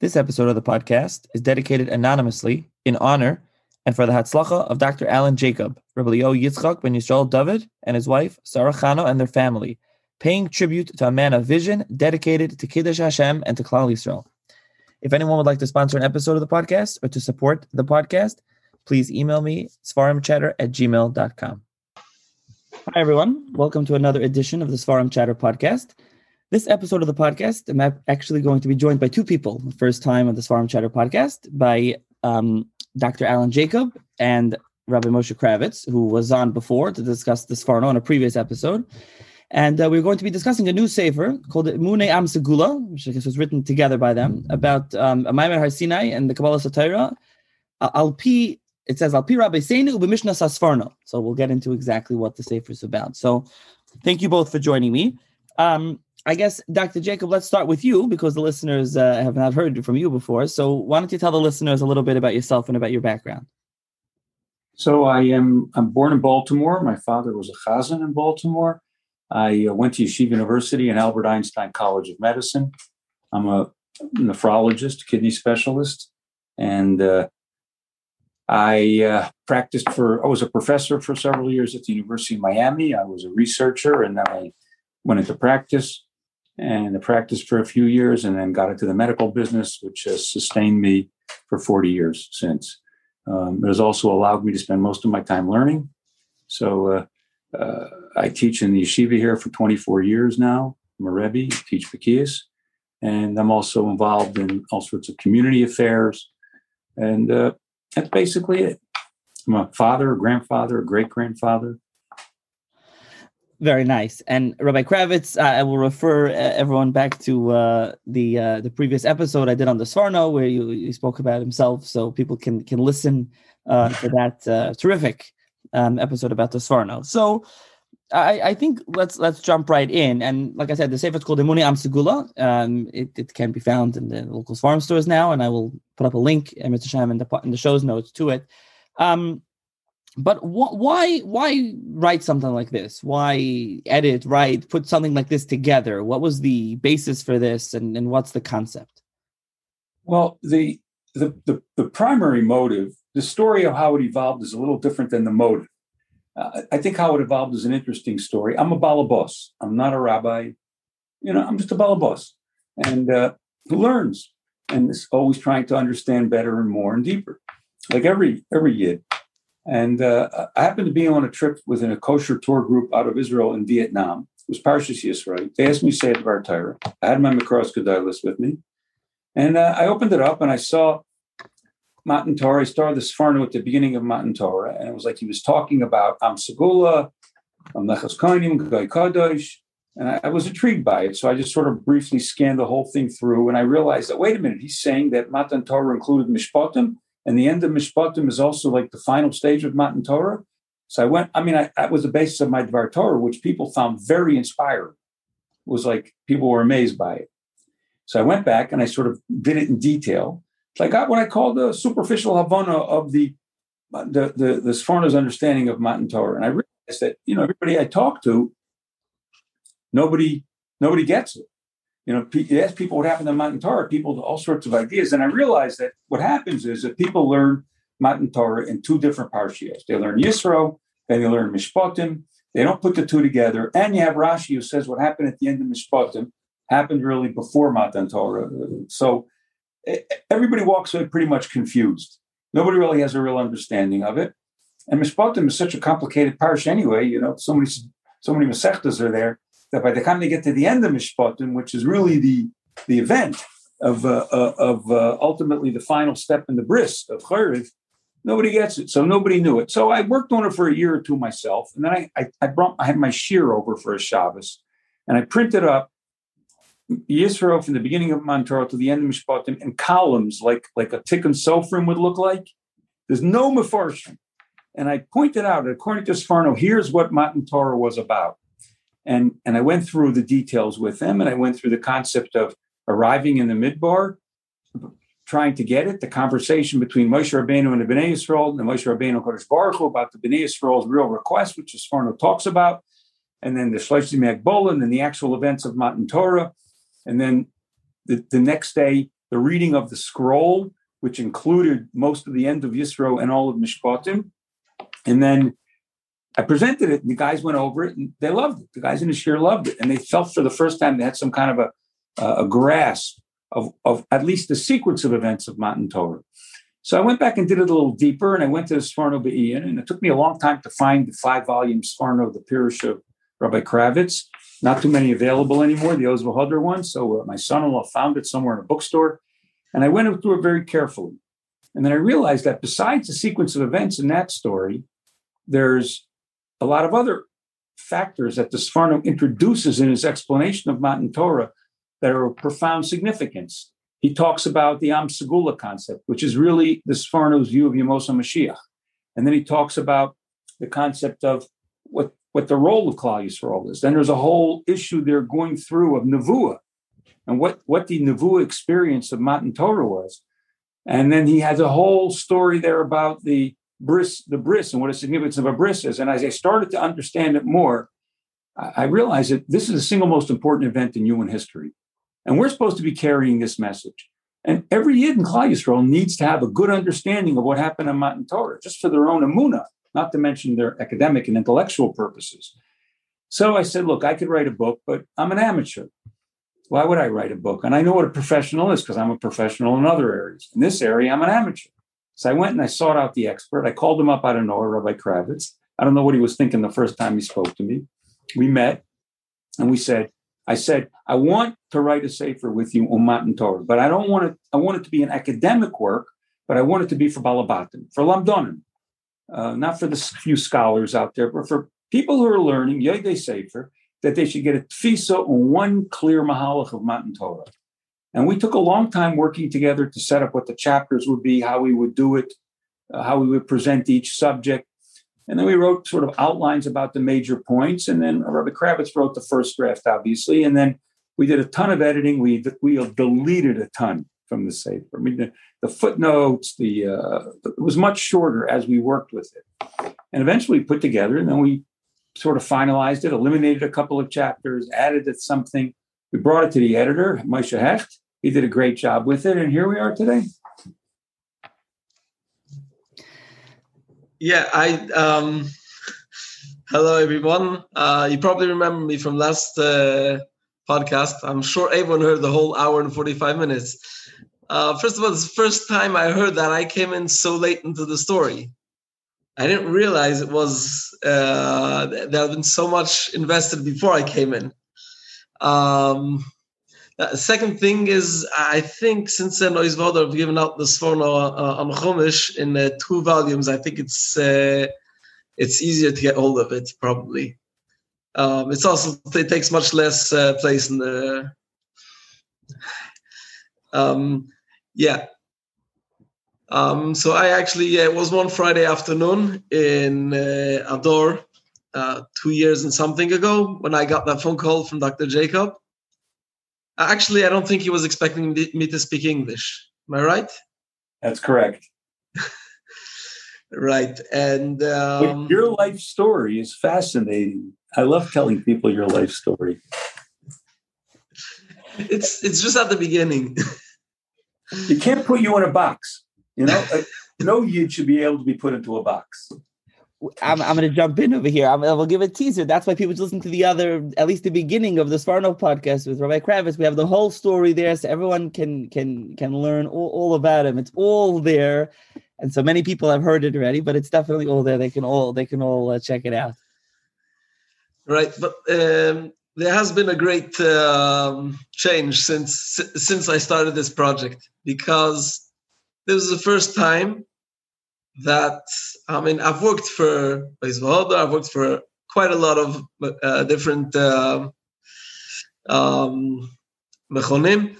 This episode of the podcast is dedicated anonymously in honor and for the Hatzlacha of Dr. Alan Jacob, Rabbi Leo Yitzchak ben Yisrael David and his wife, Sarah Chano, and their family, paying tribute to a man of vision dedicated to Kiddush Hashem and to Klal Yisrael. If anyone would like to sponsor an episode of the podcast or to support the podcast, please email me, seforimchatter at gmail.com. Hi, everyone. Welcome to another edition of the Seforim Chatter podcast. This episode of the podcast, I'm actually going to be joined by two people. The first time on the Seforim Chatter podcast by um, Dr. Alan Jacob and Rabbi Moshe Kravitz, who was on before to discuss the Sforno in a previous episode. And uh, we're going to be discussing a new sefer called Mune Am Segula, which I guess was written together by them, about um, Maamad Har Sinai and the Kabbalas HaTorah. Uh, Alpi, it says Alpi Rabbi Seinu Ubimishna Sasfarno. So we'll get into exactly what the sefer is about. So thank you both for joining me. Um, I guess, Dr. Jacob, let's start with you because the listeners uh, have not heard from you before. So why don't you tell the listeners a little bit about yourself and about your background? So I am I'm born in Baltimore. My father was a chazan in Baltimore. I uh, went to Yeshiva University and Albert Einstein College of Medicine. I'm a nephrologist, kidney specialist, and uh, I uh, practiced for. I was a professor for several years at the University of Miami. I was a researcher, and then I went into practice and I practiced for a few years, and then got into the medical business, which has sustained me for 40 years since. Um, it has also allowed me to spend most of my time learning. So uh, uh, I teach in the yeshiva here for 24 years now. I'm a Rebbe, teach Bekias, and I'm also involved in all sorts of community affairs. And uh, that's basically it. I'm a father, a grandfather, a great grandfather. Very nice. And Rabbi Kravitz, uh, I will refer uh, everyone back to uh, the uh, the previous episode I did on the Sforno, where you, you spoke about himself, so people can can listen uh, to that uh, terrific um, episode about the Sforno. So I, I, think let's let's jump right in. And like I said, the sefer is called Emuni Am Segula. Um, it, it can be found in the local farm stores now, and I will put up a link, Mr. Shem, in the in the show's notes to it. Um, but wh- why why write something like this? Why edit, write, put something like this together? What was the basis for this, and, and what's the concept? Well, the, the the the primary motive, the story of how it evolved, is a little different than the motive. Uh, I think how it evolved is an interesting story. I'm a balabos. I'm not a rabbi. You know, I'm just a balabos, and uh, who learns and is always trying to understand better and more and deeper, like every every yid. And uh, I happened to be on a trip within a kosher tour group out of Israel and Vietnam. It was Parshas Yisro. They asked me to say it Dvar Torah. I had my Makros list with me. And uh, I opened it up and I saw Matan Torah. I started the Sforno at the beginning of Matan Torah. And it was like he was talking about Am Segula, Mamleches Koinim, Goy Kadosh. And I, I, was intrigued by it. So I just sort of briefly scanned the whole thing through. And I realized that, wait a minute, he's saying that Matan Torah included Mishpatim and the end of Mishpatim is also like the final stage of Matan Torah. So I went, I mean, I, that was the basis of my Dvar Torah, which people found very inspiring. It was like people were amazed by it. So I went back and I sort of did it in detail. So I got what I call the superficial Havana of the the the, the Sforno's understanding of Matan Torah. And I realized that, you know, everybody I talked to, nobody nobody gets it you know, you ask people what happened to Matan Torah, people all sorts of ideas. And I realized that what happens is that people learn Matan Torah in two different parshias. They learn Yisro, then they learn Mishpatim. They don't put the two together. And you have Rashi who says what happened at the end of Mishpatim happened really before Matan Torah. So everybody walks away pretty much confused. Nobody really has a real understanding of it. And Mishpatim is such a complicated parsha anyway. You know, so many so many Masechtas are there that by the time they get to the end of Mishpatim, which is really the the event of uh, uh, of uh, ultimately the final step in the bris of Chayriv, nobody gets it. So nobody knew it. So I worked on it for a year or two myself, and then I I, I brought I had my shear over for a Shabbos, and I printed up Yisro from the beginning of Matan Torah to the end of Mishpatim in columns like like a Tikkun Sofrim would look like. There's no Mefarshim. And I pointed out, according to Sforno, here's what Matan Torah was about. And, and I went through the details with them and I went through the concept of arriving in the midbar, trying to get it, the conversation between Moshe Rabbeinu and the Bnei Yisrael, and Moshe Rabbeinu Kodesh Baruch Hu about the Bnei Yisrael's real request, which Sforno talks about, and then the Shloshim Agbola, and then the actual events of Matan Torah, and then the, the next day, the reading of the scroll, which included most of the end of Yisro and all of Mishpatim. And then I presented it, and the guys went over it, and they loved it. The guys in the shir loved it, and they felt for the first time they had some kind of a, a grasp of, of at least the sequence of events of Matan Torah. So I went back and did it a little deeper, and I went to the Sforno Be'in, and it took me a long time to find the five-volume Sforno, the Pirush of Rabbi Kravitz. Not too many available anymore, the Oz Vehadar one. So uh, my son-in-law found it somewhere in a bookstore, and I went through it very carefully. And then I realized that besides the sequence of events in that story, there's a lot of other factors that the Sforno introduces in his explanation of Matan Torah that are of profound significance. He talks about the Am Segula concept, which is really the Sforno's view of Yemos HaMashiach. And then he talks about the concept of what, what the role of Klal Yisrael is. Then there's a whole issue they're going through of Nevuah and what, what the Nevuah experience of Matan Torah was. And then he has a whole story there about the bris, the bris, and what the significance of a bris is. And as I started to understand it more, I realized that this is the single most important event in human history. And we're supposed to be carrying this message. And every Yid in Klal Yisrael needs to have a good understanding of what happened in Matan Torah, just for their own amuna, not to mention their academic and intellectual purposes. So I said, look, I could write a book, but I'm an amateur. Why would I write a book? And I know what a professional is because I'm a professional in other areas. In this area, I'm an amateur. So I went and I sought out the expert. I called him up out of nowhere, Rabbi Kravitz. I don't know what he was thinking the first time he spoke to me. We met and we said, I said, I want to write a sefer with you on Matan Torah, but I don't want it, I want it to be an academic work, but I want it to be for Balabatim, for Lamdonim, uh, not for the few scholars out there, but for people who are learning Yodei Sefer, that they should get a tfisa on one clear mahalach of Matan Torah. And we took a long time working together to set up what the chapters would be, how we would do it, uh, how we would present each subject. And then we wrote sort of outlines about the major points. And then Rabbi Kravitz wrote the first draft, obviously. And then we did a ton of editing. We, we deleted a ton from the Sefer. I mean, the, the footnotes, the uh, it was much shorter as we worked with it. And eventually put together, and then we sort of finalized it, eliminated a couple of chapters, added something. We brought it to the editor, Moshe Hecht, he did a great job with it, and here we are today. Yeah, I. Um, hello, everyone. Uh, you probably remember me from last uh, podcast. I'm sure everyone heard the whole hour and 45 minutes. Uh, first of all, it's the first time I heard that I came in so late into the story. I didn't realize it was uh, there had been so much invested before I came in. Um, uh, second thing is, I think since then Oz Vehadar have given out the Sforno uh, on Chumash in uh, two volumes, I think it's uh, it's easier to get hold of it probably. Um, it's also it takes much less uh, place in the. Um, yeah. Um, so I actually yeah, it was one Friday afternoon in uh, Adar, two years and something ago when I got that phone call from Dr. Jacob Actually, I don't think he was expecting me to speak English. Am I right? That's correct. right. And um, your life story is fascinating. I love telling people your life story. It's it's just at the beginning. you can't put you in a box. You know, no yid should be able to be put into a box. I'm, I'm going to jump in over here. I'm, I will give a teaser. That's why people listen to the other, at least the beginning of the Sforno podcast with Rabbi Kravitz. We have the whole story there, so everyone can can can learn all, all about him. It's all there, and so many people have heard it already. But it's definitely all there. They can all they can all uh, check it out. Right, but um, there has been a great um, change since since I started this project because this is the first time that I mean I've worked for Beis I've worked for quite a lot of uh, different uh, um, mechonim,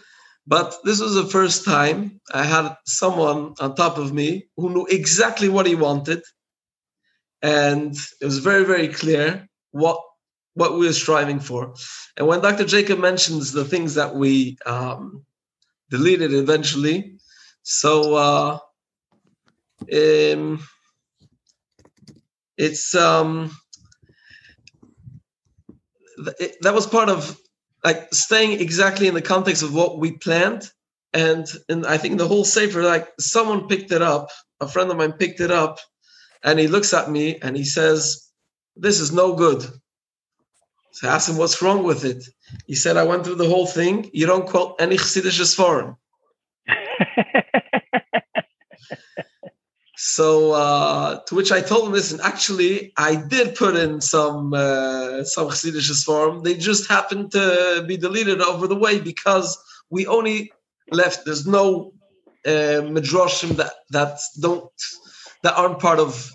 but this was the first time I had someone on top of me who knew exactly what he wanted, and it was very very clear what what we were striving for. And when Dr. Jacob mentions the things that we um, deleted eventually, so. Uh, um, it's um, it, that was part of like staying exactly in the context of what we planned and and I think the whole safer like someone picked it up, a friend of mine picked it up, and he looks at me and he says, "This is no good." So I asked him, "What's wrong with it?" He said, "I went through the whole thing. You don't quote any Chassidish foreign." So uh, to which I told him, listen, actually, I did put in some uh, some Chassidish form. They just happened to be deleted over the way because we only left. There's no uh, midrashim that that don't that aren't part of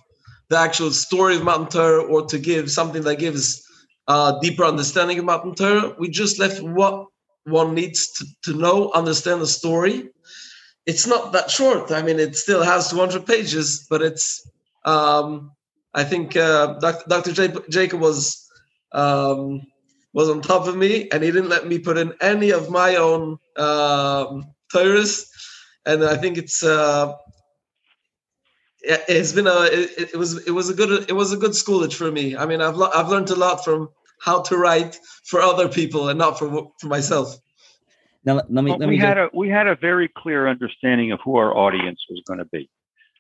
the actual story of Matan Torah or to give something that gives uh, deeper understanding of Matan Torah. We just left what one needs to, to know, understand the story, it's not that short. I mean, it still has 200 pages, but it's. Um, I think uh, Dr. Jacob was um, was on top of me, and he didn't let me put in any of my own um, And I think it's uh, it's been a it, it, was it was a good it was a good schoolage for me. I mean, I've lo- I've learned a lot from how to write for other people and not for for myself. Now, let, me. Well, let me we had a we had a very clear understanding of who our audience was going to be.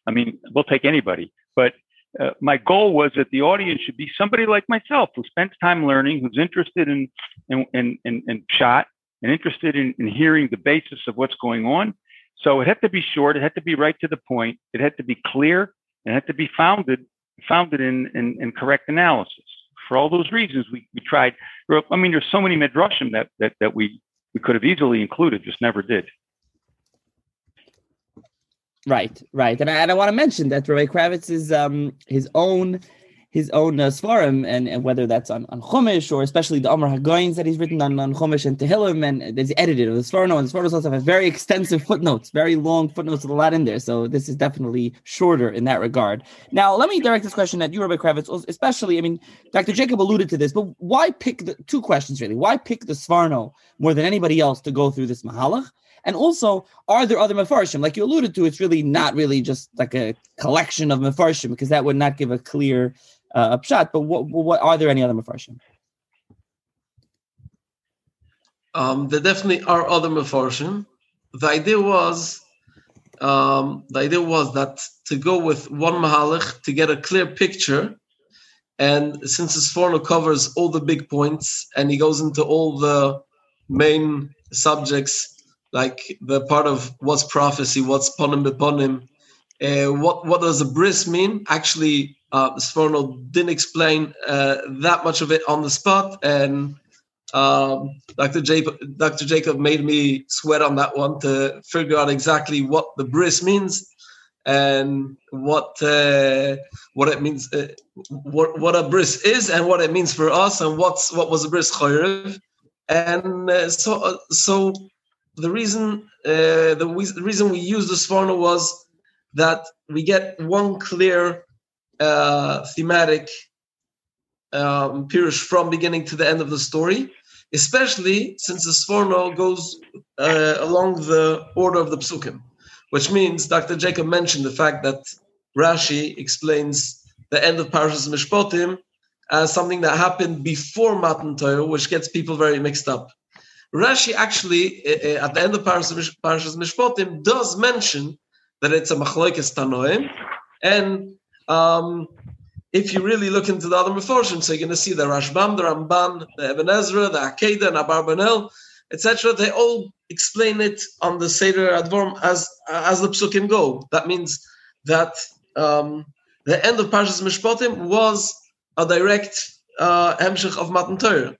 I mean, we'll take anybody, but uh, my goal was that the audience should be somebody like myself who spends time learning, who's interested in in in, in, in shot and interested in, in hearing the basis of what's going on. So it had to be short. It had to be right to the point. It had to be clear. And it had to be founded founded in, in, in correct analysis. For all those reasons, we, we tried. I mean, there's so many midrashim that, that that we we could have easily included, just never did. Right, right, and I, and I want to mention that Rabbi Kravitz is um, his own his own uh, svarim, and, and whether that's on, on Chumash or especially the Amar Hagoyins that he's written on, on Chumash and Tehillim, and there's edited of the Sforno, and the Sfornos also have very extensive footnotes, very long footnotes with a lot in there. So this is definitely shorter in that regard. Now, let me direct this question at you, Rabbi Kravitz, especially, I mean, Dr. Jacob alluded to this, but why pick the two questions really? Why pick the Sforno more than anybody else to go through this Mahalach? And also, are there other mefarshim? Like you alluded to, it's really not really just like a collection of mefarshim because that would not give a clear uh, pshat. But what, what are there any other mefarshim? Um, there definitely are other mefarshim. The idea was, um, the idea was that to go with one mahalich to get a clear picture, and since this Sforno covers all the big points and he goes into all the main subjects like the part of what's prophecy, what's ponim beponim, uh, what what does a bris mean? Actually, uh, Sforno didn't explain uh, that much of it on the spot, and um, Dr. Jacob, Dr. Jacob made me sweat on that one to figure out exactly what the bris means and what uh, what it means, uh, what what a bris is, and what it means for us, and what's what was a bris chayrev. And uh, so uh, so the reason uh, the, we, the reason we used the Sforno was that we get one clear uh, thematic um, pirush from beginning to the end of the story, especially since the Sforno goes uh, along the order of the psukim, which means Dr. Jacob mentioned the fact that Rashi explains the end of Parashas Mishpotim as something that happened before Matan Torah, which gets people very mixed up. Rashi actually, uh, at the end of Parashas, Mishpotim, does mention that it's a machlokes tanoim, and um, if you really look into the other Meforshim, so you're going to see the Rashbam, the Ramban, the Ibn Ezra, the Akedah, and Abarbanel, etc. They all explain it on the Seder Advorm as as the psukim go. That means that um, the end of Parshas Mishpatim was a direct uh, of Matan Torah.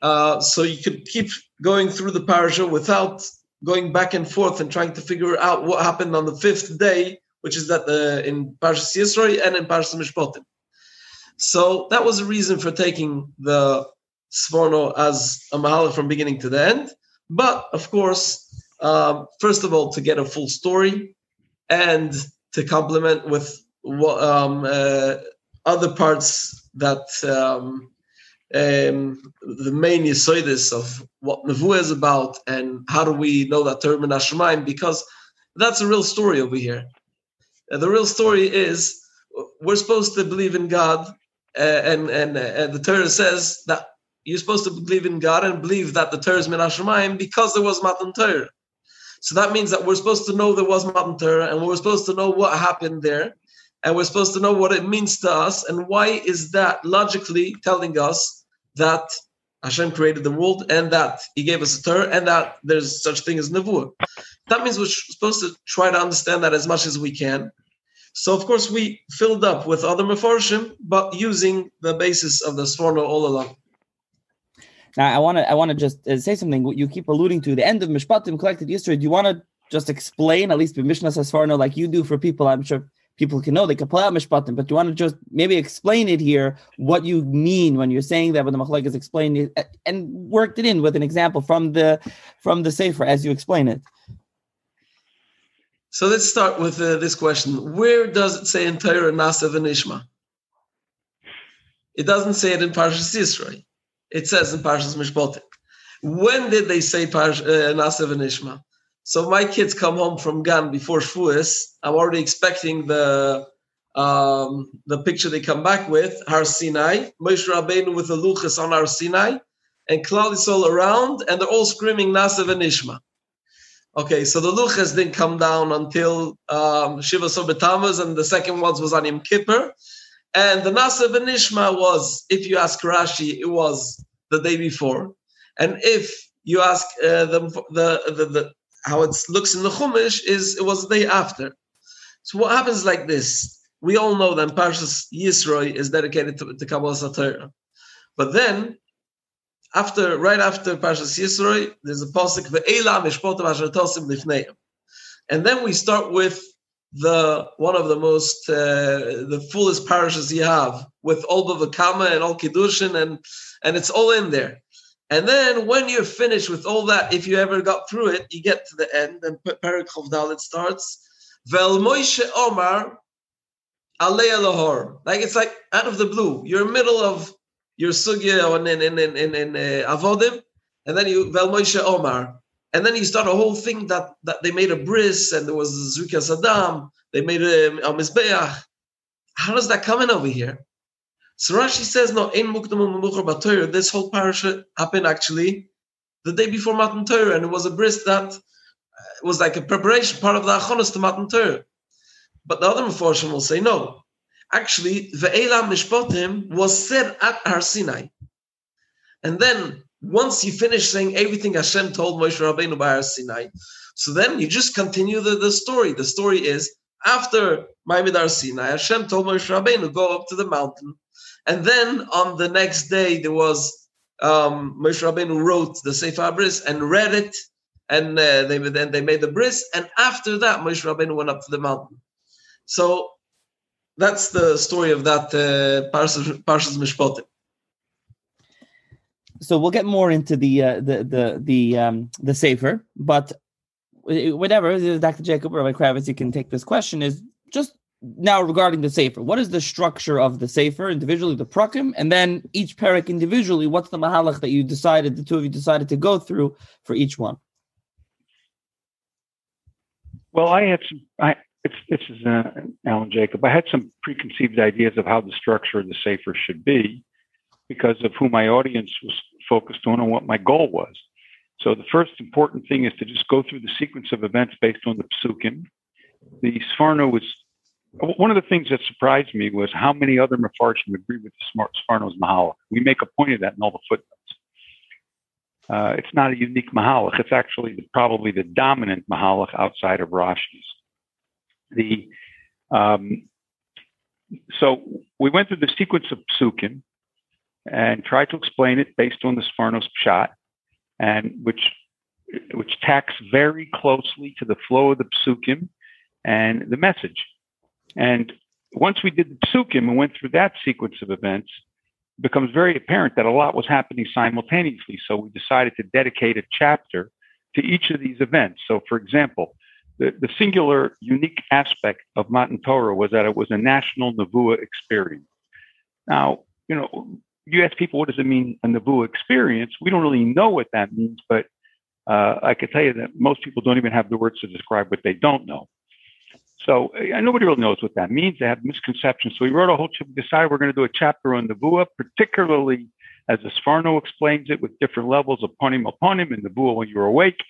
Uh, so you could keep going through the parasha without going back and forth and trying to figure out what happened on the fifth day, which is that the in Parshas Yisroi and in Parshas Mishpatim. So that was a reason for taking the Sforno as a mahala from beginning to the end. But of course, um, first of all, to get a full story and to complement with what, um, uh, other parts that um, um, the main yisoidis of what Nevu is about and how do we know that term in Hashemayim, because that's a real story over here. The real story is we're supposed to believe in God, uh, and, and, and the Torah says that you're supposed to believe in God and believe that the Torah is min Hashemayim because there was Matan Torah. So that means that we're supposed to know there was Matan Torah, and we're supposed to know what happened there, and we're supposed to know what it means to us, and why is that logically telling us that Hashem created the world and that He gave us a Torah and that there's such thing as Nevuah. That means we're supposed to try to understand that as much as we can. So of course we filled up with other Mefarshim, but using the basis of the Sforno all along. Now I want to I want to just uh, say something. You keep alluding to the end of Mishpatim collected history. Do you want to just explain at least Mishnah Sasfarno like you do for people? I'm sure people can know they can pull out mishpatim, but do you want to just maybe explain it here what you mean when you're saying that when the machlek is explaining it and worked it in with an example from the from the sefer as you explain it. So let's start with uh, this question: Where does it say in Torah Nasav and It doesn't say it in Parshas Yisro. It says in Parshas Mishpatim. When did they say Parsh, uh, Nasav and So my kids come home from Gan before Shavuos. I'm already expecting the um, the picture they come back with Har Sinai, Moshe Rabbeinu with the luchas on Har Sinai, and Klal all around, and they're all screaming Nasav and Ishma. Okay, so the luchas didn't come down until um, Shiva Sobetamas, and the second ones was on Yom Kippur. And the Nasav and Ishma was, if you ask Rashi, it was the day before. And if you ask uh, the, the, the, the, how it looks in the Chumash is it was the day after. So what happens like this? We all know that Parshas Yisroi is dedicated to, to Kabbalas HaTorah. But then, after right after Parshas Yisroi, there's a pasuk ve'ela asher tosim lifneim, and then we start with the one of the most uh, the fullest parishes you have with all the Bava Kamma and all Kiddushin and and it's all in there. And then when you're finished with all that, if you ever got through it, you get to the end, and Perik Chovdal, it starts, Vel Moshe Omar Alei Lahor. Like it's like out of the blue. You're middle of your sugya in in in in, in uh, avodim, and then you Vel Moshe Omar, and then you start a whole thing that that they made a bris and there was Zuka Saddam. They made a, a mizbeach. How does that come in over here? So Rashi says, no, in Mukdam this whole parasha happened actually the day before Matan Torah, and it was a bris that uh, was like a preparation, part of the Achonis to Matan Torah. But the other Mephoshim will say, no, actually, Ve'ela Mishpotim was said at Har Sinai. And then once you finish saying everything Hashem told Moshe Rabbeinu by Har Sinai, so then you just continue the, the story. The story is after Maamad Har Sinai, Hashem told Moshe Rabbeinu, go up to the mountain and then on the next day, there was um, Moshe Rabbeinu wrote the Sefer Bris and read it, and uh, they then they made the bris. And after that, Moshe Rabbeinu went up to the mountain. So that's the story of that uh, Parshas, Parshas Mishpotim. So we'll get more into the uh, the the the um, the Sefer, but whatever, Dr. Jacob or Rabbi Kravitz, you can take this question. Is just now regarding the Sefer, what is the structure of the Sefer individually, the Prakim, and then each parak individually, what's the Mahalach that you decided, the two of you decided to go through for each one? Well, I had some, I, it's, this is uh, Alan Jacob. I had some preconceived ideas of how the structure of the Sefer should be because of who my audience was focused on and what my goal was. So the first important thing is to just go through the sequence of events based on the psukim. The Sforno was one of the things that surprised me was how many other Mefarshim agree with the smart Sforno's Mahalach. We make a point of that in all the footnotes. Uh, it's not a unique Mahalach. It's actually the, probably the dominant Mahalach outside of Rashi's. The um, so we went through the sequence of psukim and tried to explain it based on the Sforno's pshat, and which which tacks very closely to the flow of the psukim and the message. And once we did the psukim and went through that sequence of events, it becomes very apparent that a lot was happening simultaneously. So we decided to dedicate a chapter to each of these events. So, for example, the, the singular unique aspect of Matan Torah was that it was a national Navua experience. Now, you know, you ask people, what does it mean, a Navua experience? We don't really know what that means, but uh, I can tell you that most people don't even have the words to describe what they don't know. So uh, nobody really knows what that means. They have misconceptions. So we wrote a whole, chapter, we decided we're going to do a chapter on Navua, particularly as the Sforno explains it with different levels of ponim upon him and Bua when you're awake.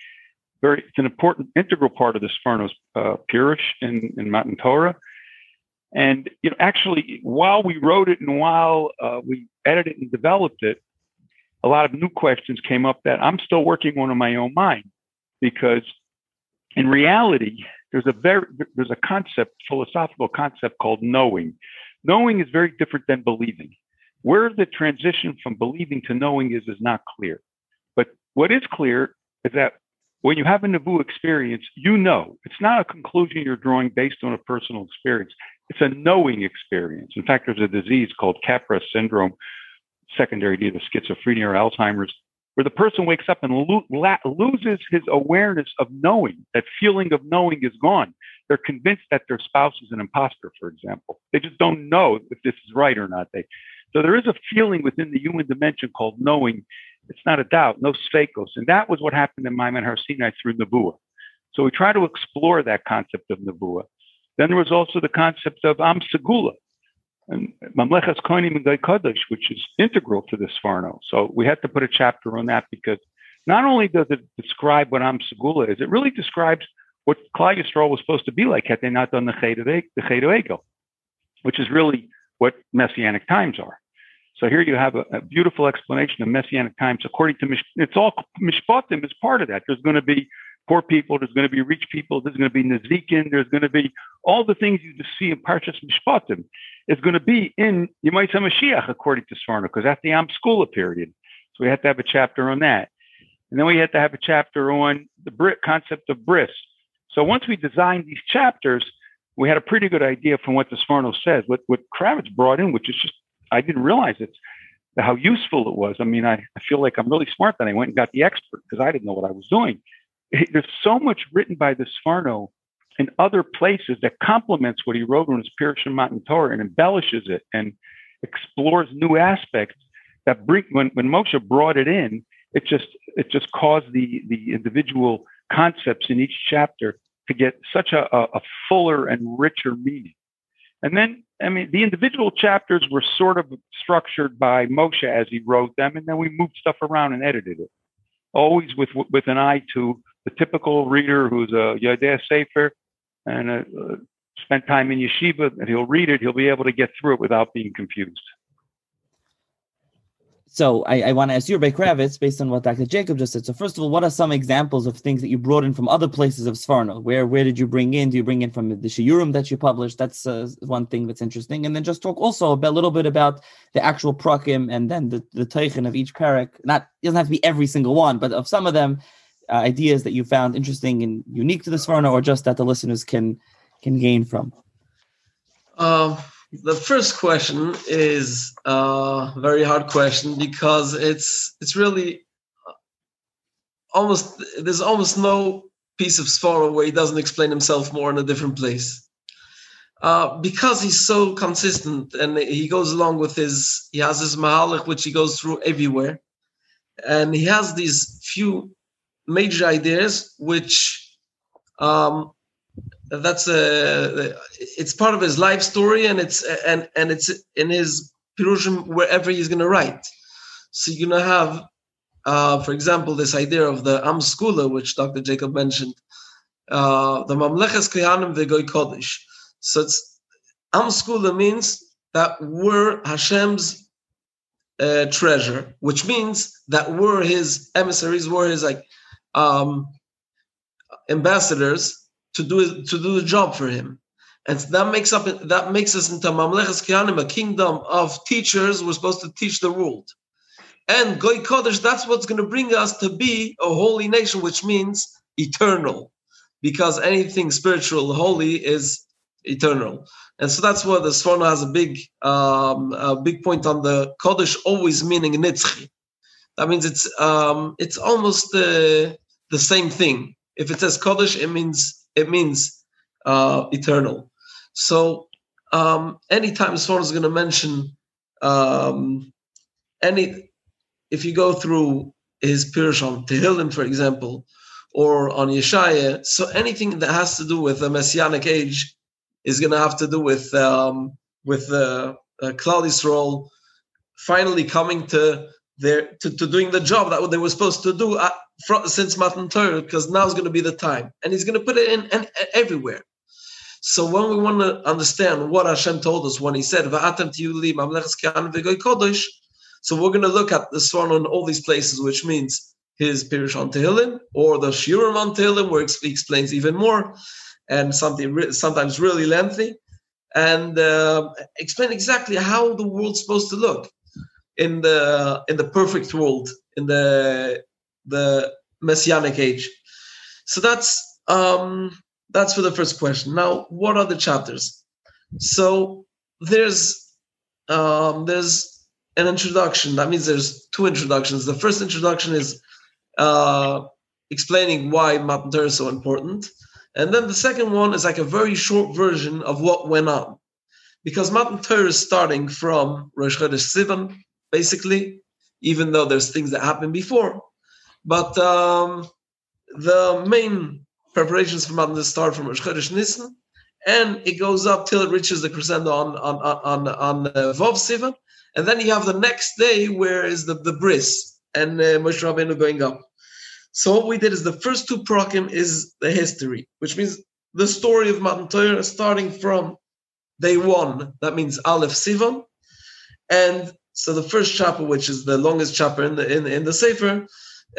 Very it's an important integral part of the Sforno's uh, in, in Matan Torah. And you know, actually, while we wrote it and while uh, we edited and developed it, a lot of new questions came up that I'm still working on in my own mind because in reality, there's a very there's a concept, philosophical concept called knowing. Knowing is very different than believing. Where the transition from believing to knowing is is not clear. But what is clear is that when you have a Nabu experience, you know. It's not a conclusion you're drawing based on a personal experience. It's a knowing experience. In fact, there's a disease called Capgras syndrome, secondary to either schizophrenia or Alzheimer's, where the person wakes up and lo- la- loses his awareness of knowing. That feeling of knowing is gone. They're convinced that their spouse is an imposter, for example. They just don't know if this is right or not. They, so there is a feeling within the human dimension called knowing. It's not a doubt, no sfekos. And that was what happened in Maamad Har Sinai through Nebuah. So we try to explore that concept of Nebuah. Then there was also the concept of Am Segula, and Mamlechas Kohanim and Kodesh, which is integral to this Sforno. So we had to put a chapter on that because not only does it describe what Am Segula is, it really describes what Klal was supposed to be like had they not done the Chet Egel, which is really what Messianic times are. So here you have a, a, beautiful explanation of Messianic times according to Mish, it's all Mishpatim is part of that. There's going to be poor people, there's going to be rich people, there's going to be Nazikin, there's going to be all the things you see in Parshas Mishpatim is going to be in Yemaitza Mashiach according to Sforno, because that's the Am Skula period. So we have to have a chapter on that. And then we had to have a chapter on the Brit concept of bris. So once we designed these chapters, we had a pretty good idea from what the Sforno says. What what Kravitz brought in, which is just I didn't realize it, how useful it was. I mean, I, I feel like I'm really smart that I went and got the expert because I didn't know what I was doing. There's so much written by the Sforno in other places that complements what he wrote on his Pirush Matan Torah and embellishes it and explores new aspects that bring when, when Moshe brought it in, it just it just caused the the individual concepts in each chapter to get such a, a, a fuller and richer meaning. And then, I mean, the individual chapters were sort of structured by Moshe as he wrote them, and then we moved stuff around and edited it, always with with an eye to the typical reader who's a Yodea Sefer and uh, spent time in yeshiva, and he'll read it, he'll be able to get through it without being confused. So I, I want to ask you, Ray Kravitz, based on what Dr. Jacob just said. So first of all, what are some examples of things that you brought in from other places of Sforno? Where where did you bring in? Do you bring in from the Shiurim that you published? That's uh, one thing that's interesting. And then just talk also a little bit about the actual prakim and then the the teichen of each parak. Not it doesn't have to be every single one, but of some of them, uh, ideas that you found interesting and unique to the Sforno, or just that the listeners can can gain from? Uh, the first question is a very hard question because it's it's really almost there's almost no piece of Sforno where he doesn't explain himself more in a different place. Uh, because he's so consistent and he goes along with his he has his mahalach which he goes through everywhere and he has these few major ideas, which um, that's a it's part of his life story, and it's and and it's in his pirushim wherever he's going to write. So you're going to have, uh, for example, this idea of the Am Skula, which Dr. Jacob mentioned, uh, the Mamleches Kohanim Vegoy Kodesh. So it's Am Skula means that we're Hashem's uh, treasure, which means that we're his emissaries, we're his like um, ambassadors to do to do the job for him, and that makes up that makes us into Mamleches Kohanim, a kingdom of teachers. We're supposed to teach the world, and Goy Kodesh. That's what's going to bring us to be a holy nation, which means eternal, because anything spiritual, holy is eternal. And so that's where the Sforno has a big, um, a big point on the Kodesh, always meaning nitzchi. That means it's um, it's almost uh, the same thing. If it says Kodesh, it means it means uh, eternal. So um, anytime someone is going to mention um, any, if you go through his Pirush on Tehillim, for example, or on Yeshaya, so anything that has to do with the Messianic age is going to have to do with um, with the uh, uh, Klal Yisrael finally coming to their to, to doing the job that they were supposed to do from, since Matan Torah, because now is going to be the time, and He's going to put it in, in everywhere. So when we want to understand what Hashem told us when He said, "Va'atem tiyuli kodesh," so we're going to look at the Swan on all these places, which means his Pirush on Tehillim or the Shiurim on Tehillim, where he explains even more and something sometimes really lengthy, and uh, explain exactly how the world's supposed to look in the in the perfect world, in the the messianic age. So that's um, that's for the first question. Now, what are the chapters? So there's um, there's an introduction. That means there's two introductions. The first introduction is uh, explaining why Matan Torah is so important. And then the second one is like a very short version of what went on. Because Matan Torah is starting from Rosh Chodesh Sivan, basically, even though there's things that happened before. But um, the main preparations for Matan start from Rosh Nisan, and it goes up till it reaches the crescendo on on on on, uh, Vov Sivan, and then you have the next day where is the the bris and uh, Moshe Rabbeinu going up. So what we did is the first two prokim is the history, which means the story of Matan Torah starting from day one. That means Aleph Sivan, and so the first chapter, which is the longest chapter in the in, in the Sefer,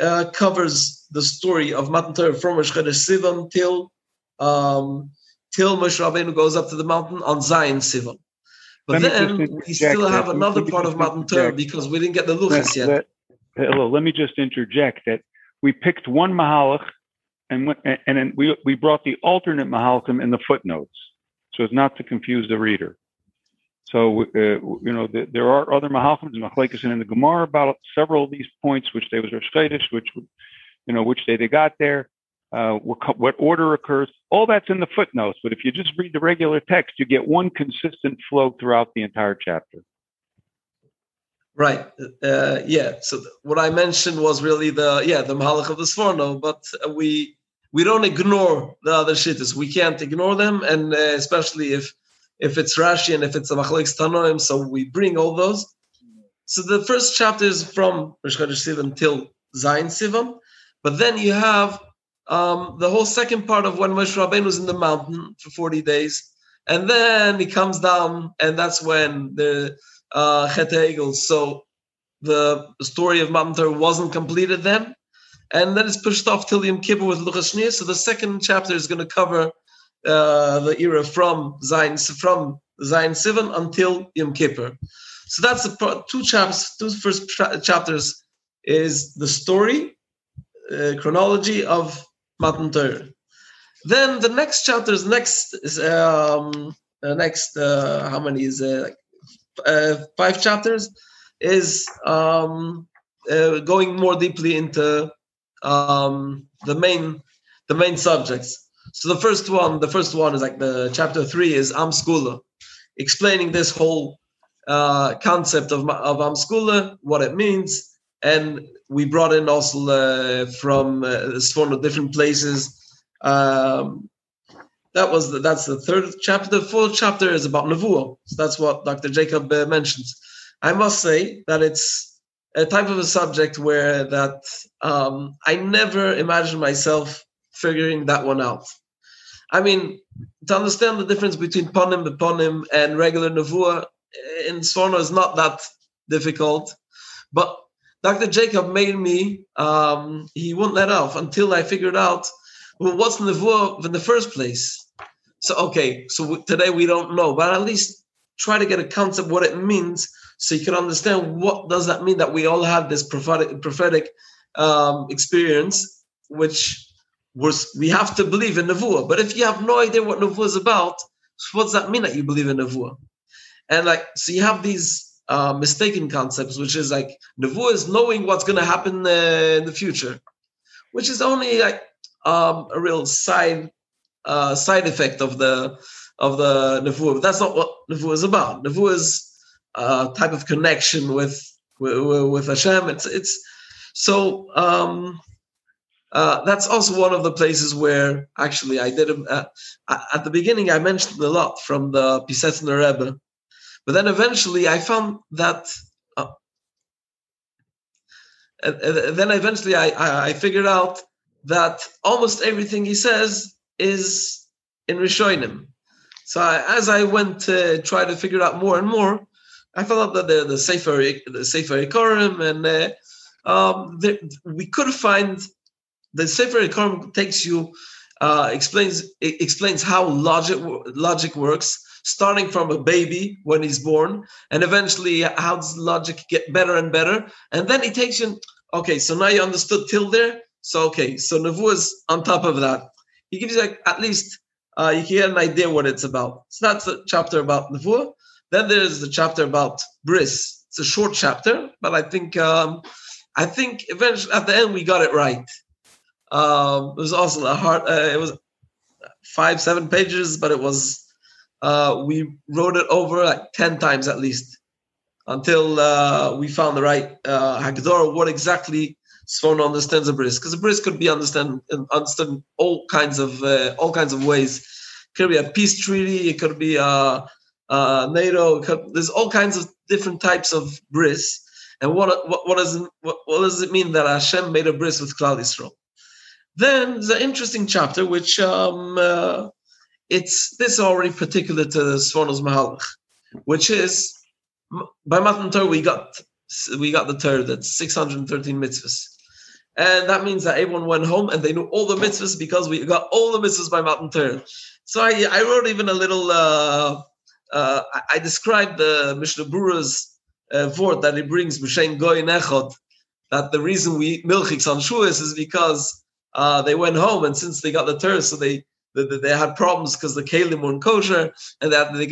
uh, covers the story of Matan Torah from Rosh Chodesh Sivan till um, till Moshe Rabbeinu goes up to the mountain on Zayin Sivan. But then we still have another part of Matan Torah because we didn't get the luchas yet. hello, let me just interject that we picked one Mahalach and and then we we brought the alternate Mahalachim in the footnotes, so as not to confuse the reader. So uh, you know the, there are other Mahalachim and Machlekes and in the Gemara about several of these points, which they was Rosh which you know which day they got there, uh, what, what order occurs. All that's in the footnotes. But if you just read the regular text, you get one consistent flow throughout the entire chapter. Right. Uh, yeah. So th- what I mentioned was really the yeah the Mahalach of the Sforno, but we we don't ignore the other shittas. We can't ignore them, and uh, especially if if it's Rashi and if it's a Machlek Tanoim, so we bring all those. So the first chapter is from Rosh Sivan until Zayin Sivan, but then you have um, the whole second part of when Moshe Rabbeinu was in the mountain for forty days, and then he comes down, and that's when the uh, Chet So the story of Matan wasn't completed then, and then it's pushed off till Yom Kippur with Luchas. So the second chapter is going to cover uh, the era from Zayin from Zayin Sivan until Yom Kippur. So that's the two chapters. Two first chapters is the story, uh, chronology of Matan Torah. Then the next chapter is next is um, uh, next uh, how many is it? Uh, five chapters is um, uh, going more deeply into um, the main the main subjects. So the first one, the first one is like the chapter three is Amskula, explaining this whole uh, concept of of Amskula, what it means, and we brought in also uh, from uh, different places. Um, that was the, that's the third chapter. The fourth chapter is about Nevuah. So that's what Dr. Jacob uh, mentions. I must say that it's a type of a subject where that um, I never imagined myself figuring that one out. I mean, to understand the difference between ponim, beponim, and regular nevuah in Sforno is not that difficult. But Dr. Jacob made me, um, he wouldn't let off until I figured out, well, what's nevuah in the first place? So okay, so today we don't know, but at least try to get a concept what it means, so you can understand what does that mean that we all have this prophetic prophetic um, experience, which was we have to believe in nevuah. But if you have no idea what nevuah is about, what does that mean that you believe in nevuah? And like, so you have these uh, mistaken concepts, which is like nevuah is knowing what's going to happen uh, in the future, which is only like um, a real side uh, side effect of the of the nevuah. That's not what nevuah is about. Nevuah is a type of connection with with, with Hashem. It's it's so. Um, uh, that's also one of the places where actually I did uh, at the beginning. I mentioned a lot from the Piaseczner Rebbe, but then eventually I found that uh, and, then eventually I, I, I figured out that almost everything he says is in Rishonim. So I, as I went to try to figure out more and more, I found out that the the Sefer the Sefer Ikorim and uh, um, we could find the Sefer Ikorim takes you uh, explains explains how logic logic works, starting from a baby when he's born, and eventually how does logic get better and better, and then he takes you. Okay, so now you understood till there. So okay, so Nevu is on top of that. He gives you like at least uh, you can get an idea what it's about. So that's the chapter about Nevuah. Then there's the chapter about Bris. It's a short chapter, but I think um, I think eventually at the end we got it right. Um, it was also a hard. Uh, it was five seven pages, but it was uh, we wrote it over like ten times at least until uh, we found the right uh, Hagdor, what exactly Sforno understands a bris, because a bris could be understand understood all kinds of uh, all kinds of ways. It could be a peace treaty. It could be a, uh, a uh, NATO. Could, there's all kinds of different types of bris. And what what what does it, what, what, does it mean that Hashem made a bris with Klal Yisrael? Then the interesting chapter, which um, uh, it's this already particular to the Sforno's Mahalach, which is by Matan Torah we got we got the Torah that's 613 mitzvahs. And that means that everyone went home and they knew all the mitzvahs because we got all the mitzvahs by Matan Torah. So I, I wrote even a little, uh, uh, I described the Mishnah Berurah's uh, word that he brings, Mishen Goy Nechod, that the reason we milchiks on Shuas is because uh, they went home and since they got the Torah, so they, they, they had problems because the Kalim weren't kosher and that they,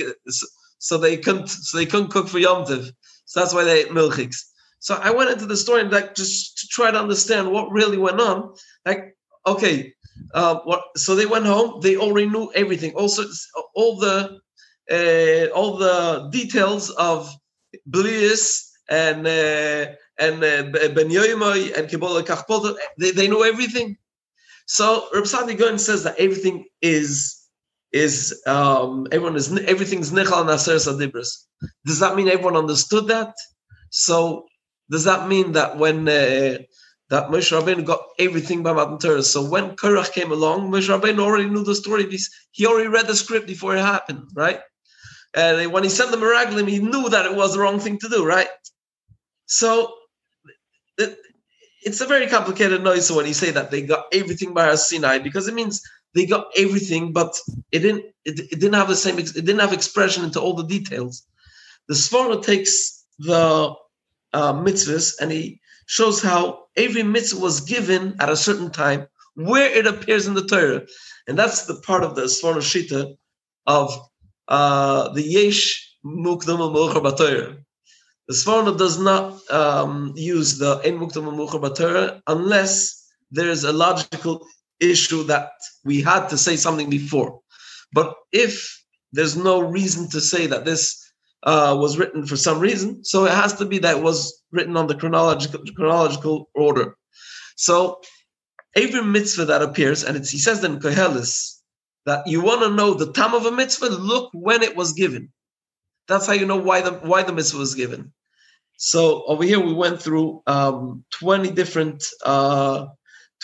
so they couldn't, so they couldn't cook for Yom Tiv. So that's why they ate milchiks. So I went into the story and like just to try to understand what really went on. Like, okay, uh, what? So they went home. They already knew everything. Also, all the uh, all the details of Blius and uh, and uh, Ben Yoimoy and Kibola Kachpot. They, they know everything. So Reb Saadia Gaon says that everything is is um, everyone is everything's nichal naser sadibris. Does that mean everyone understood that? So does that mean that when uh, that Moshe Rabbeinu got everything by Matan Torah? So when Korach came along, Moshe Rabbeinu already knew the story. He already read the script before it happened, right? And when he sent the Meraglim, he knew that it was the wrong thing to do, right? So it's a very complicated noise when you say that they got everything by Sinai because it means they got everything, but it didn't. It, it, didn't have the same. It didn't have expression into all the details. The Sforno takes the uh, mitzvahs and he shows how every mitzvah was given at a certain time, where it appears in the Torah, and that's the part of the Sforno Shita of uh, the Yesh Mukdam B'Torah. The Sforno does not um, use the En Mukdam B'Torah unless there is a logical issue that we had to say something before. But if there's no reason to say that this uh, was written for some reason, so it has to be that it was written on the chronological chronological order. So every mitzvah that appears, and he says in Kohelis that you want to know the time of a mitzvah, look when it was given. That's how you know why the why the mitzvah was given. So over here we went through um, 20 different uh,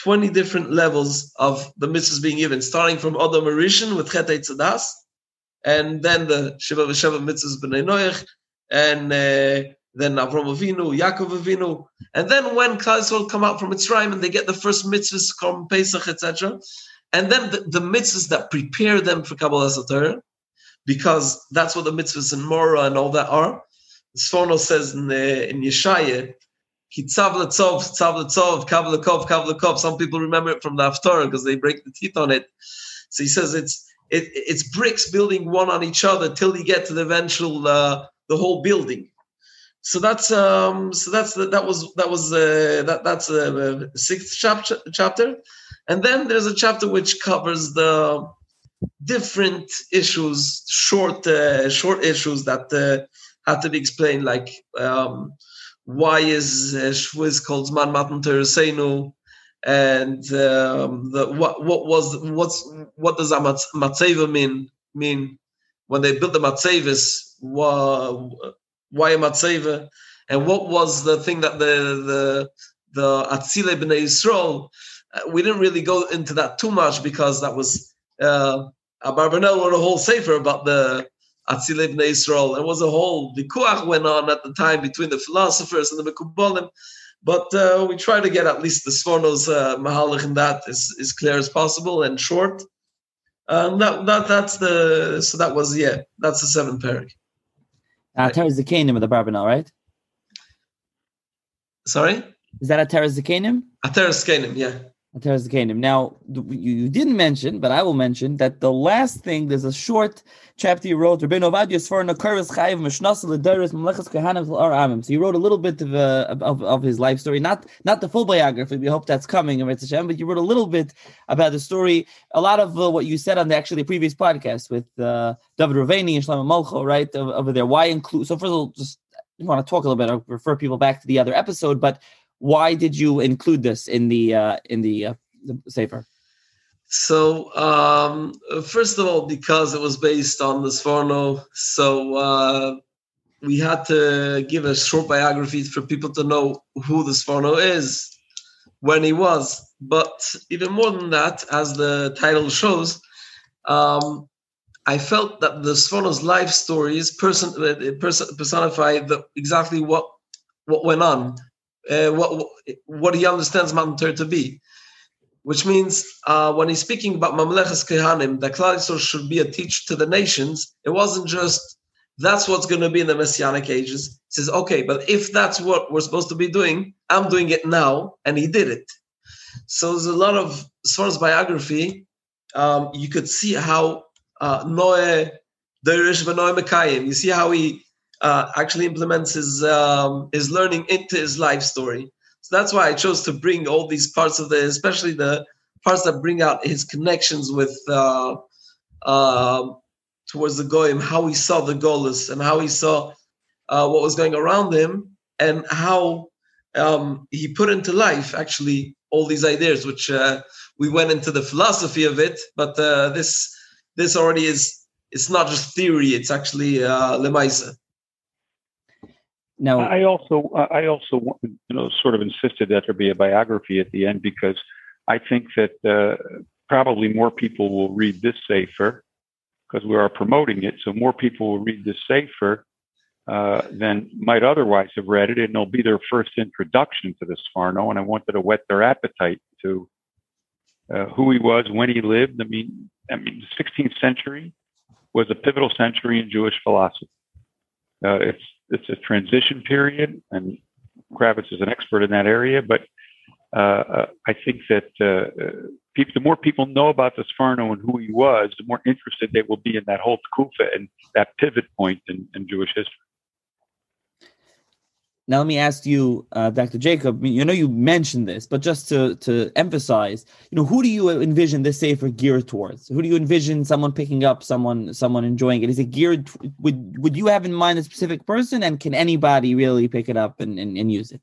20 different levels of the mitzvahs being given, starting from Adam Marishan with Chet Tzadas, and then the Shiva V'Sheva mitzvahs B'nai Noach, and uh, then Avram Avinu, Yaakov Avinu, and then when Klal come out from Mitzrayim and they get the first mitzvahs from Pesach, etc., and then the, the mitzvahs that prepare them for Kabbalah Torah, because that's what the mitzvahs in Morah and all that are. Sforno says in, uh, in Yeshaya Kitzav letzov, tzav letzov, kav lekov, kav lekov. Some people remember it from the Haftarah because they break the teeth on it. So he says it's it, it's bricks building one on each other till you get to the eventual uh, the whole building. So that's um so that's that was that was uh, that that's the uh, sixth chapter chapter, and then there's a chapter which covers the different issues, short uh, short issues that uh, have to be explained, like um, why is uh, Shviz called Zman Matan Teresenu, and um, the, what what was what's what does a matzeva mean mean when they built the matzevis? Why, why a matzeva? And what was the thing that the the the Atzile B'nai Yisrael, uh, we didn't really go into that too much because that was uh, Abarbanel wrote a whole sefer about the Atzile B'nai Yisrael. It was a whole vikuach went on at the time between the philosophers and the Mekubalim. But uh, we try to get at least the Sforno's uh, Mahalich in that as, as clear as possible and short. Um, that, that that's the so that was yeah that's the seventh parak. Uh, Teres Zakanim of the Barbanel, right? Sorry, is that a Teres Zakanim? A Teres Zakanim, yeah. The Kingdom. Now, you didn't mention, but I will mention that the last thing, there's a short chapter you wrote, Rabbeinu Ovadia for Nakaris Chayiv Mishnasa Amim. So you wrote a little bit of, uh, of, of his life story, not not the full biography. We hope that's coming, but you wrote a little bit about the story. A lot of uh, what you said on the actually previous podcast with uh, David Raveni and Shlomo Malcho, right over there. Why include? So first of all, just want to talk a little bit. I'll refer people back to the other episode, but why did you include this in the uh, in the, uh, the sefer? So um, first of all, because it was based on the Sforno, so uh, we had to give a short biography for people to know who the Sforno is, when he was. But even more than that, as the title shows, um, I felt that the Sforno's life stories person, uh, person personify the, exactly what what went on uh, what what he understands Torah to be, which means uh, when he's speaking about Mamleches Kehanim, that Klal should be a teacher to the nations. It wasn't just that's what's going to be in the Messianic ages. He says, okay, but if that's what we're supposed to be doing, I'm doing it now, and he did it. So there's a lot of as far as biography, um, you could see how uh, Noe Derish Mekayim. You see how he uh, actually implements his um, his learning into his life story. So that's why I chose to bring all these parts of the, especially the parts that bring out his connections with uh, uh, towards the goyim, how he saw the golas and how he saw uh, what was going around him, and how um, he put into life actually all these ideas, which uh, we went into the philosophy of it, but uh, this this already is. It's not just theory; it's actually uh, lemaisa. Now, I also, I also, you know, sort of insisted that there be a biography at the end because I think that uh, probably more people will read this safer because we are promoting it. So more people will read this safer uh, than might otherwise have read it, and it'll be their first introduction to this Sforno. And I wanted to whet their appetite to uh, who he was, when he lived. I mean, I mean, the 16th century was a pivotal century in Jewish philosophy. Uh, it's it's a transition period, and Kravitz is an expert in that area. But uh, uh I think that uh, people, the more people know about the Sforno and who he was, the more interested they will be in that whole Tkufa and that pivot point in, in Jewish history. Now, let me ask you, uh, Dr. Jacob. You know, you mentioned this, but just to to emphasize, you know, who do you envision this safer geared towards? Who do you envision someone picking up, someone someone enjoying it? Is it geared? Would would you have in mind a specific person, and can anybody really pick it up and, and, and use it?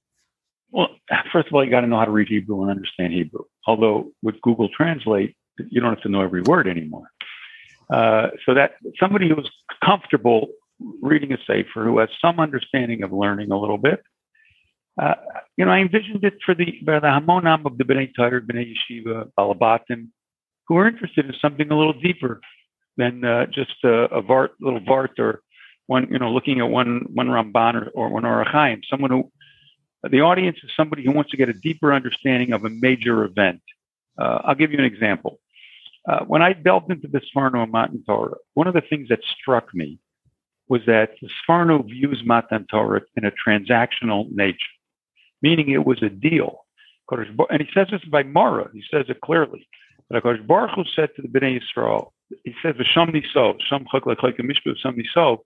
Well, first of all, you got to know how to read Hebrew and understand Hebrew. Although with Google Translate, you don't have to know every word anymore. Uh, so that somebody who's comfortable reading a safer, who has some understanding of learning a little bit. Uh, you know, I envisioned it for the for the Hamonam of the Bnei Torah, Bnei Yeshiva, Balabatim, who are interested in something a little deeper than uh, just a, a vart, little vart or one, you know, looking at one one Ramban or, or one Orachaim. Someone who the audience is somebody who wants to get a deeper understanding of a major event. Uh, I'll give you an example. Uh, when I delved into the and Matan Torah, one of the things that struck me was that Sforno views Matan Torah in a transactional nature, meaning it was a deal. And he says this by Mara. He says it clearly. But Kodesh Baruch Hu said to the Bnei Yisrael, he says, "V'sham niso, sham sham niso."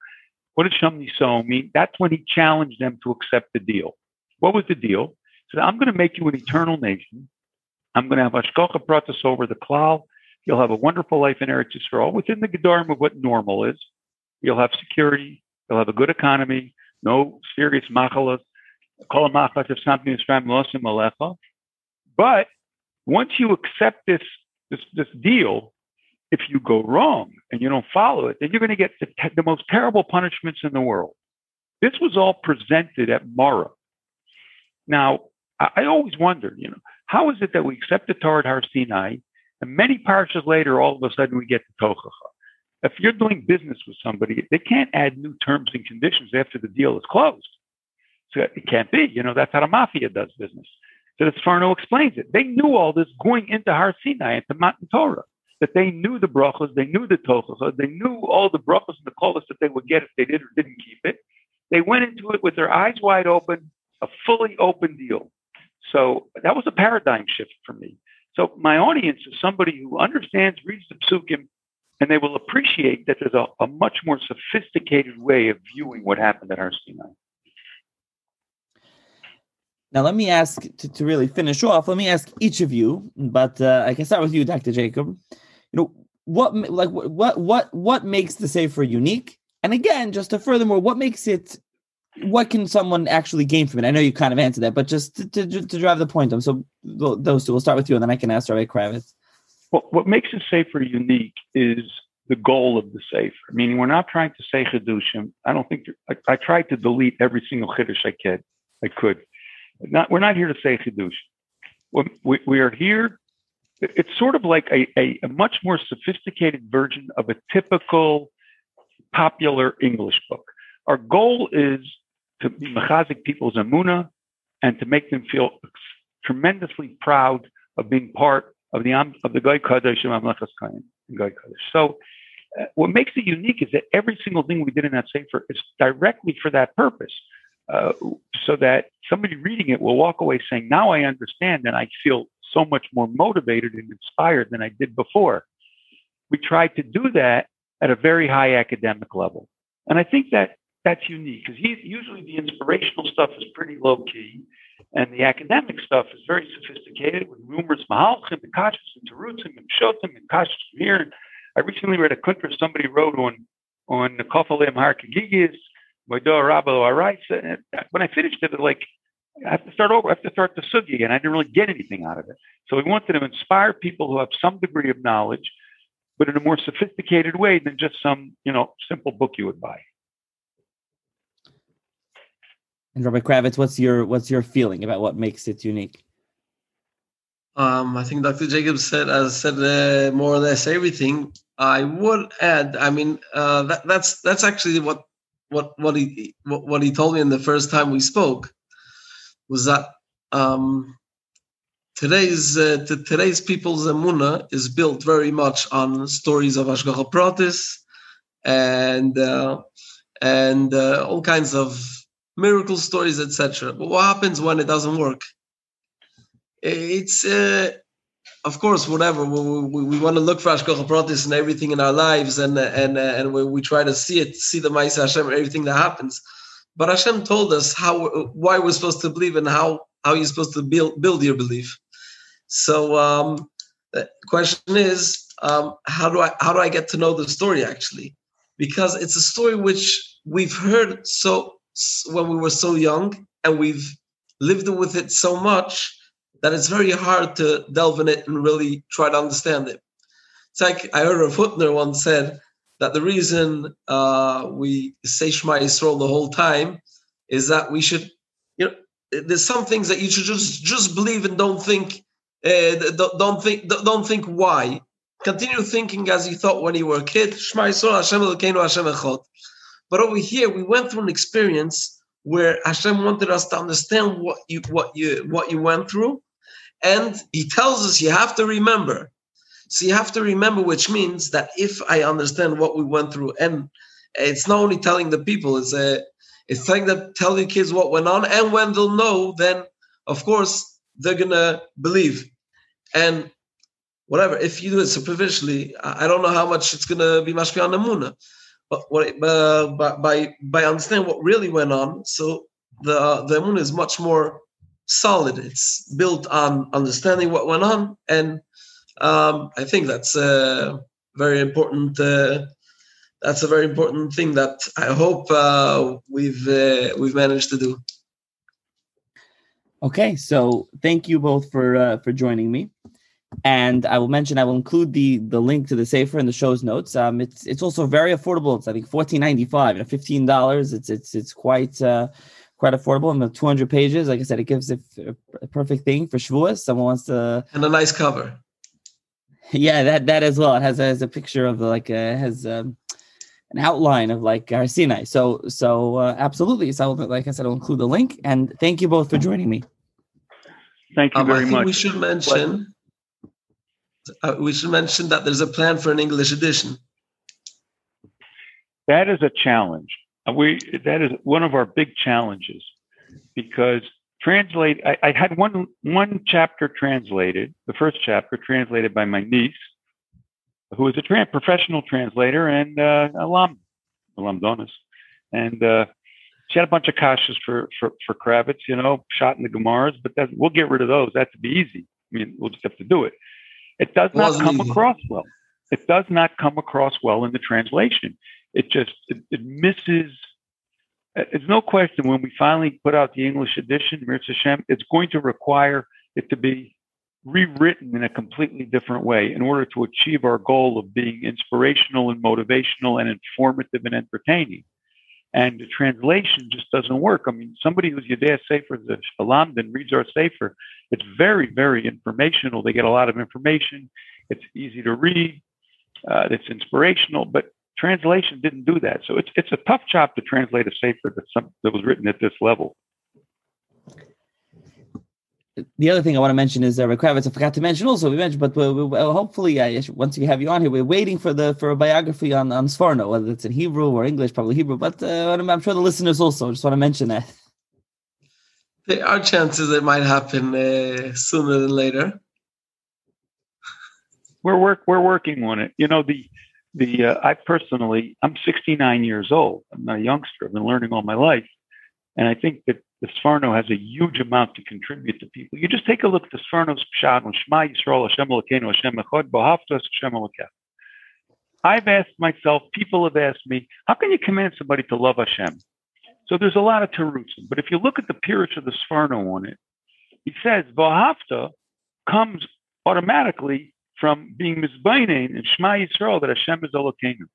What does sham niso mean? That's when he challenged them to accept the deal. What was the deal? He said, "I'm going to make you an eternal nation. I'm going to have Ashkocha pratis over the klal. You'll have a wonderful life in Eretz Yisrael within the gedarim of what normal is. You'll have security. You'll have a good economy. No serious machalas. But once you accept this, this, this deal, if you go wrong and you don't follow it, then you're going to get the, the most terrible punishments in the world. This was all presented at Mara. Now, I, I always wondered, you know, how is it that we accept the Torah at Har Sinai, and many parshas later, all of a sudden we get to Tochacha? If you're doing business with somebody, they can't add new terms and conditions after the deal is closed. So it can't be. You know, that's how the mafia does business. So the Sforno explains it. They knew all this going into Har Sinai, into Matan Torah, that they knew the brachas, they knew the tochas, they knew all the brachas and the kolas that they would get if they did or didn't keep it. They went into it with their eyes wide open, a fully open deal. So that was a paradigm shift for me. So my audience is somebody who understands, reads the psukim, and they will appreciate that there's a, a much more sophisticated way of viewing what happened at Har Sinai. Now, let me ask to, to really finish off. Let me ask each of you, but uh, I can start with you, Dr. Jacob. You know, what like what what what makes the Sefer unique? And again, just to furthermore, what makes it? What can someone actually gain from it? I know you kind of answered that, but just to, to, to drive the point home. So those two, we'll start with you, and then I can ask Rabbi Kravitz. What makes a safer unique is the goal of the safer. Meaning, we're not trying to say Chidushim. I don't think I, I tried to delete every single Chiddush I could. I could not, we're not here to say chidush. We, we are here. It's sort of like a, a, a, much more sophisticated version of a typical popular English book. Our goal is to mechazik people's amuna and to make them feel tremendously proud of being part of the of the Goy Kadosh and Mamleches Kain Goy Kadosh. So, uh, what makes it unique is that every single thing we did in that sefer is directly for that purpose. Uh, so that somebody reading it will walk away saying, Now I understand, and I feel so much more motivated and inspired than I did before. We tried to do that at a very high academic level. And I think that that's unique because usually the inspirational stuff is pretty low key, and the academic stuff is very sophisticated with numerous mahalchim and kashas and terutzim and shotim and kashas here. I recently read a kuntra somebody wrote on on the Kofalim Harkagigis when I finished it, like I have to start over. I have to start the sugi, and I didn't really get anything out of it. So we wanted to inspire people who have some degree of knowledge, but in a more sophisticated way than just some, you know, simple book you would buy. And Rabbi Kravitz, what's your what's your feeling about what makes it unique? Um, I think Dr. Jacobs said, as said uh, more or less everything. I would add. I mean, uh, that, that's that's actually what what what he what, what he told me in the first time we spoke was that um, today's uh, t- today's people's emuna is built very much on stories of Ashgacha Pratis and uh, and uh, all kinds of miracle stories, etc. But what happens when it doesn't work? It's uh, of course, whatever we, we, we want to look for Ashkocha Pratis and everything in our lives, and and and we, we try to see it, see the Ma'aseh Hashem, everything that happens. But Hashem told us how why we're supposed to believe and how how you're supposed to build build your belief. So um, the question is, um, how do I how do I get to know the story actually? Because it's a story which we've heard so when we were so young, and we've lived with it so much that it's very hard to delve in it and really try to understand it. It's like I heard a Hutner once said that the reason uh, we say Shema Yisrael the whole time is that we should, you know, there's some things that you should just just believe and don't think, uh, don't think, don't think why. Continue thinking as you thought when you were a kid. Shema Yisrael, Hashem Elokeinu, Hashem Echad. But over here, we went through an experience where Hashem wanted us to understand what you what you what you went through, and he tells us you have to remember. So you have to remember, which means that if I understand what we went through, and it's not only telling the people, it's a it's telling them tell the kids what went on, and when they'll know, then of course they're gonna believe. And whatever, if you do it superficially, I don't know how much it's gonna be mashpi on the muna. But what, uh, by by understanding what really went on, so the the moon is much more solid. It's built on understanding what went on, and um, I think that's a very important. Uh, that's a very important thing that I hope uh, we've uh, we've managed to do. Okay, so thank you both for uh, for joining me, and I will mention I will include the the link to the Sefer in the show's notes. Um, it's it's also very affordable. It's I think fourteen ninety five and fifteen dollars. It's it's it's quite uh, quite affordable and the 200 pages. Like I said, it gives a, a perfect thing for Shavuos. Someone wants to and a nice cover. Yeah, that that as well. It has, has a picture of like uh, has um, an outline of like Har Sinai. So so uh, absolutely. So like I said, I'll include the link. And thank you both for joining me. Thank you um, very much. We should mention. Uh, we should mention that there's a plan for an English edition. That is a challenge. Uh, we that is one of our big challenges because translate. I, I had one one chapter translated, the first chapter translated by my niece, who is a tra- professional translator and uh, alum, alum donus, and uh, she had a bunch of kashas for for for Kravitz, you know, shot in the Gemaras, but we'll get rid of those. That's be easy. I mean, we'll just have to do it. It does not come easy. across well. It does not come across well in the translation. It just it, it misses. Uh, it's no question when we finally put out the English edition, Mirza Hashem, it's going to require it to be rewritten in a completely different way in order to achieve our goal of being inspirational and motivational and informative and entertaining. And the translation just doesn't work. I mean, somebody who's Yadea Sefer, the then reads our Sefer, it's very, very informational. They get a lot of information. It's easy to read. Uh, it's inspirational, but translation didn't do that. So it's it's a tough job to translate a Sefer that, some, that was written at this level the other thing I want to mention is uh, Kravitz. I forgot to mention also. We mentioned, but we, we, hopefully, uh, once we have you on here, we're waiting for the for a biography on on Sforno, whether it's in Hebrew or English, probably Hebrew. But uh, I'm sure the listeners also just want to mention that. There are chances it might happen uh, sooner than later. We're work we're working on it. You know the the uh, I personally I'm 69 years old. I'm not a youngster. I've been learning all my life, and I think that the Sforno has a huge amount to contribute to people. You just take a look at the Sforno's Pshat on Shema Yisrael Hashem Elokeinu Hashem Echad Bohaftos Hashem Elokeh. I've asked myself, people have asked me, how can you command somebody to love Hashem? So there's a lot of terutzim. But if you look at the Pirish of the Sforno on it, he says Bohafta comes automatically from being Mizbainin and Shema Yisrael that Hashem is Elokeinu.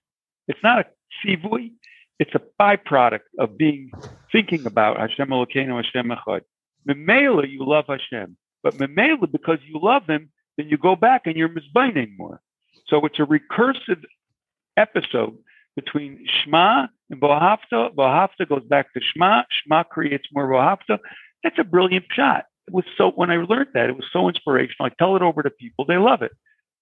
It's not a sivui, it's a byproduct of being thinking about Hashem Elokeinu, Hashem Echad. Memela, you love Hashem, but Memela, because you love Him, then you go back and you're mizbaining more. So it's a recursive episode between Shema and Bohafta. Bohafta goes back to Shema. Shema creates more Bohafta. That's a brilliant shot. It was so when I learned that, it was so inspirational. I tell it over to people, they love it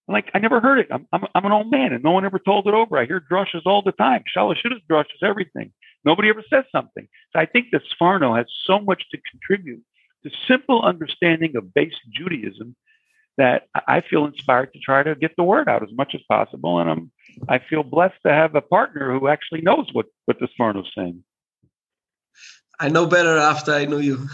like I never heard it. I'm, I'm, I'm an old man, and no one ever told it over. I hear drushes all the time. Shalashiddas drushes everything. Nobody ever says something. So I think that Sforno has so much to contribute to simple understanding of basic Judaism that I feel inspired to try to get the word out as much as possible. And I'm I feel blessed to have a partner who actually knows what what the Sforno's saying. I know better after I know you.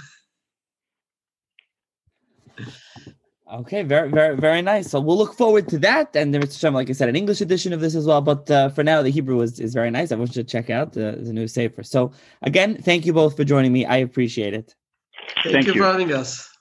Okay, very, very, very nice. So we'll look forward to that. And there's some, like I said, an English edition of this as well. But uh, for now, the Hebrew is, is very nice. I want you to check out the, the new Sefer. So again, thank you both for joining me. I appreciate it. Thank, thank you, you for having us.